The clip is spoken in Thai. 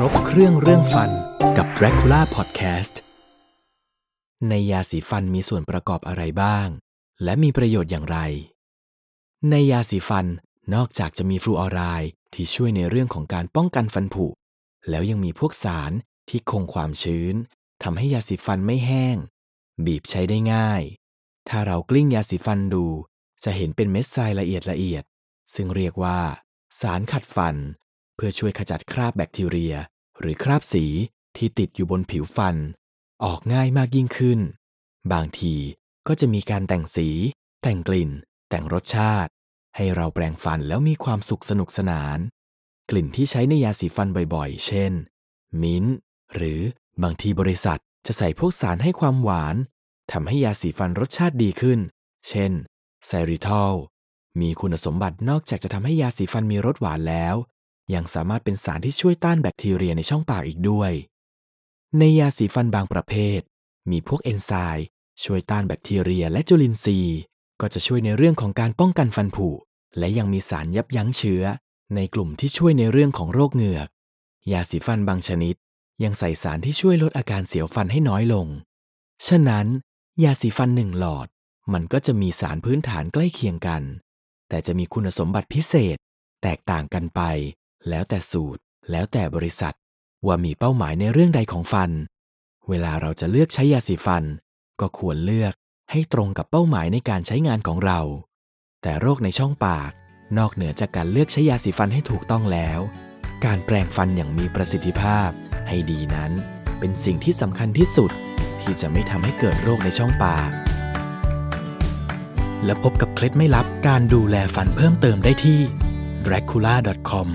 ครบเครื่องเรื่องฟันกับ Dracula Podcast ในยาสีฟันมีส่วนประกอบอะไรบ้าง และมีประโยชน์อย่างไร ในยาสีฟันนอกจากจะมีฟลูออไรด์ที่ช่วยในเรื่องของการป้องกันฟันผุ แล้วยังมีพวกสารที่คงความชื้นทำให้ยาสีฟันไม่แห้ง บีบใช้ได้ง่าย ถ้าเรากลิ้งยาสีฟันดู จะเห็นเป็นเม็ดทรายละเอียดละเอียด ซึ่งเรียกว่า สารขัดฟัน เพื่อช่วยขจัดคราบแบคทีเรีย หรือคราบสีที่ติดอยู่บนผิวฟัน ออกง่ายมากยิ่งขึ้น บางทีก็จะมีการแต่งสี แต่งกลิ่น แต่งรสชาติ ให้เราแปรงฟันแล้วมีความสุขสนุกสนาน กลิ่นที่ใช้ในยาสีฟันบ่อยๆ เช่น มิ้นท์หรือบางทีบริษัทจะใส่พวกสารให้ความหวานทำให้ยาสีฟันรสชาติดีขึ้น เช่นไซริทอลมีคุณสมบัตินอกจากจะทำให้ยาสีฟันมีรสหวานแล้ว ยังสามารถเป็นสารที่ช่วยต้านแบคทีเรียในช่องปากอีกด้วย ในยาสีฟันบางประเภท มีพวกเอนไซม์ช่วยต้านแบคทีเรียและจุลินทรีย์ ก็จะช่วยในเรื่องของการป้องกันฟันผุและยังมีสารยับยั้งเชื้อ ในกลุ่มที่ช่วยในเรื่องของโรคเหงือก ยาสีฟันบางชนิด ยังใส่สารที่ช่วยลดอาการเสียวฟันให้น้อยลง ฉะนั้น ยาสีฟันหนึ่งหลอด มันก็จะมีสารพื้นฐานใกล้เคียงกัน แต่จะมีคุณสมบัติพิเศษ แตกต่างกันไป แล้วแต่สูตร แล้วแต่บริษัท ว่ามีเป้าหมายในเรื่องใดของฟัน เวลาเราจะเลือกใช้ยาสีฟัน ก็ควรเลือกให้ตรงกับเป้าหมายในการใช้งานของเรา แต่โรคในช่องปาก นอกเหนือจากการเลือกใช้ยาสีฟันให้ถูกต้องแล้ว การแปรงฟันอย่างมีประสิทธิภาพ ให้ดีนั้น เป็นสิ่งที่สำคัญที่สุด ที่จะไม่ทำให้เกิดโรคในช่องปาก และพบกับเคล็ดไม่ลับการดูแลฟันเพิ่มเติมได้ที่ dracula.com